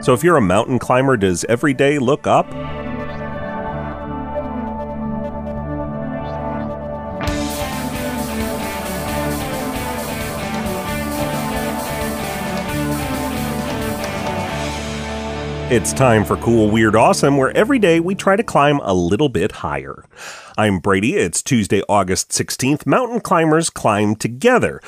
So if you're a mountain climber, does every day look up? It's time for Cool, Weird, Awesome, where every day we try to climb a little bit higher. I'm Brady. It's Tuesday, August 16th. Mountain climbers climb together.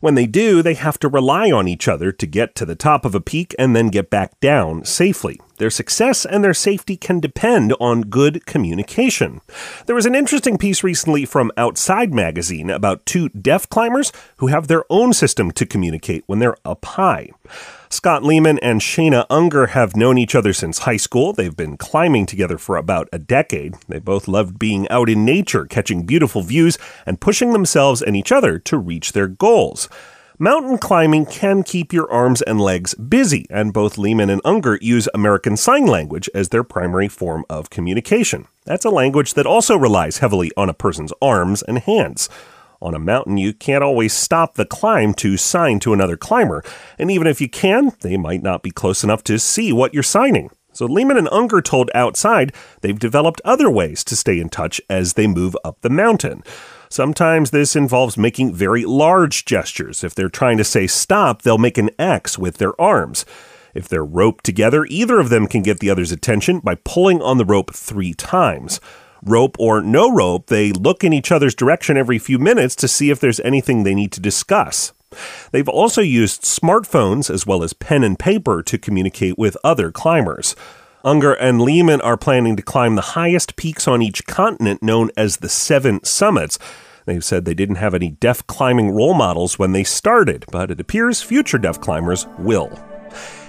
When they do, they have to rely on each other to get to the top of a peak and then get back down safely. Their success and their safety can depend on good communication. There was an interesting piece recently from Outside Magazine about two deaf climbers who have their own system to communicate when they're up high. Scott Lehmann and Shayna Unger have known each other since high school. They've been climbing together for about a decade. They both loved being out in nature, catching beautiful views, and pushing themselves and each other to reach their goals. Mountain climbing can keep your arms and legs busy, and both Lehmann and Unger use American Sign Language as their primary form of communication. That's a language that also relies heavily on a person's arms and hands. On a mountain, you can't always stop the climb to sign to another climber, and even if you can, they might not be close enough to see what you're signing. So Lehmann and Unger told Outside they've developed other ways to stay in touch as they move up the mountain. Sometimes this involves making very large gestures. If they're trying to say stop, they'll make an X with their arms. If they're roped together, either of them can get the other's attention by pulling on the rope three times rope or no rope, they look in each other's direction every few minutes to see if there's anything they need to discuss. They've also used smartphones as well as pen and paper to communicate with other climbers. Unger and Lehmann are planning to climb the highest peaks on each continent known as the Seven Summits. They've said they didn't have any deaf climbing role models when they started, but it appears future deaf climbers will.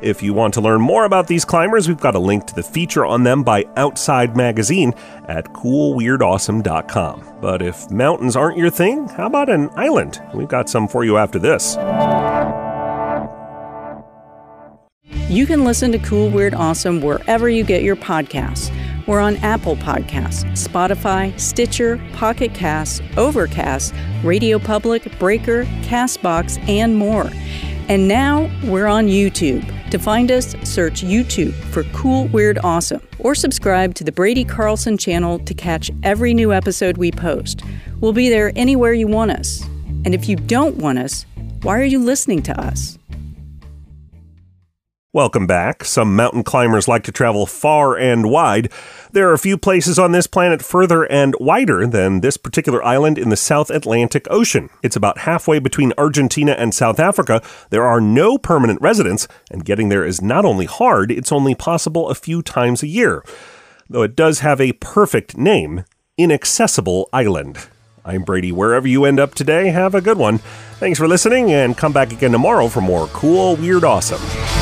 If you want to learn more about these climbers, we've got a link to the feature on them by Outside Magazine at coolweirdawesome.com. But if mountains aren't your thing, how about an island? We've got some for you after this. You can listen to Cool Weird Awesome wherever you get your podcasts. We're on Apple Podcasts, Spotify, Stitcher, Pocket Casts, Overcast, Radio Public, Breaker, Castbox, and more. And now we're on YouTube. To find us, search YouTube for Cool Weird Awesome or subscribe to the Brady Carlson channel to catch every new episode we post. We'll be there anywhere you want us. And if you don't want us, why are you listening to us? Welcome back. Some mountain climbers like to travel far and wide. There are a few places on this planet further and wider than this particular island in the South Atlantic Ocean. It's about halfway between Argentina and South Africa. There are no permanent residents, and getting there is not only hard, it's only possible a few times a year. Though it does have a perfect name Inaccessible Island. I'm Brady. Wherever you end up today, have a good one. Thanks for listening, and come back again tomorrow for more cool, weird, awesome.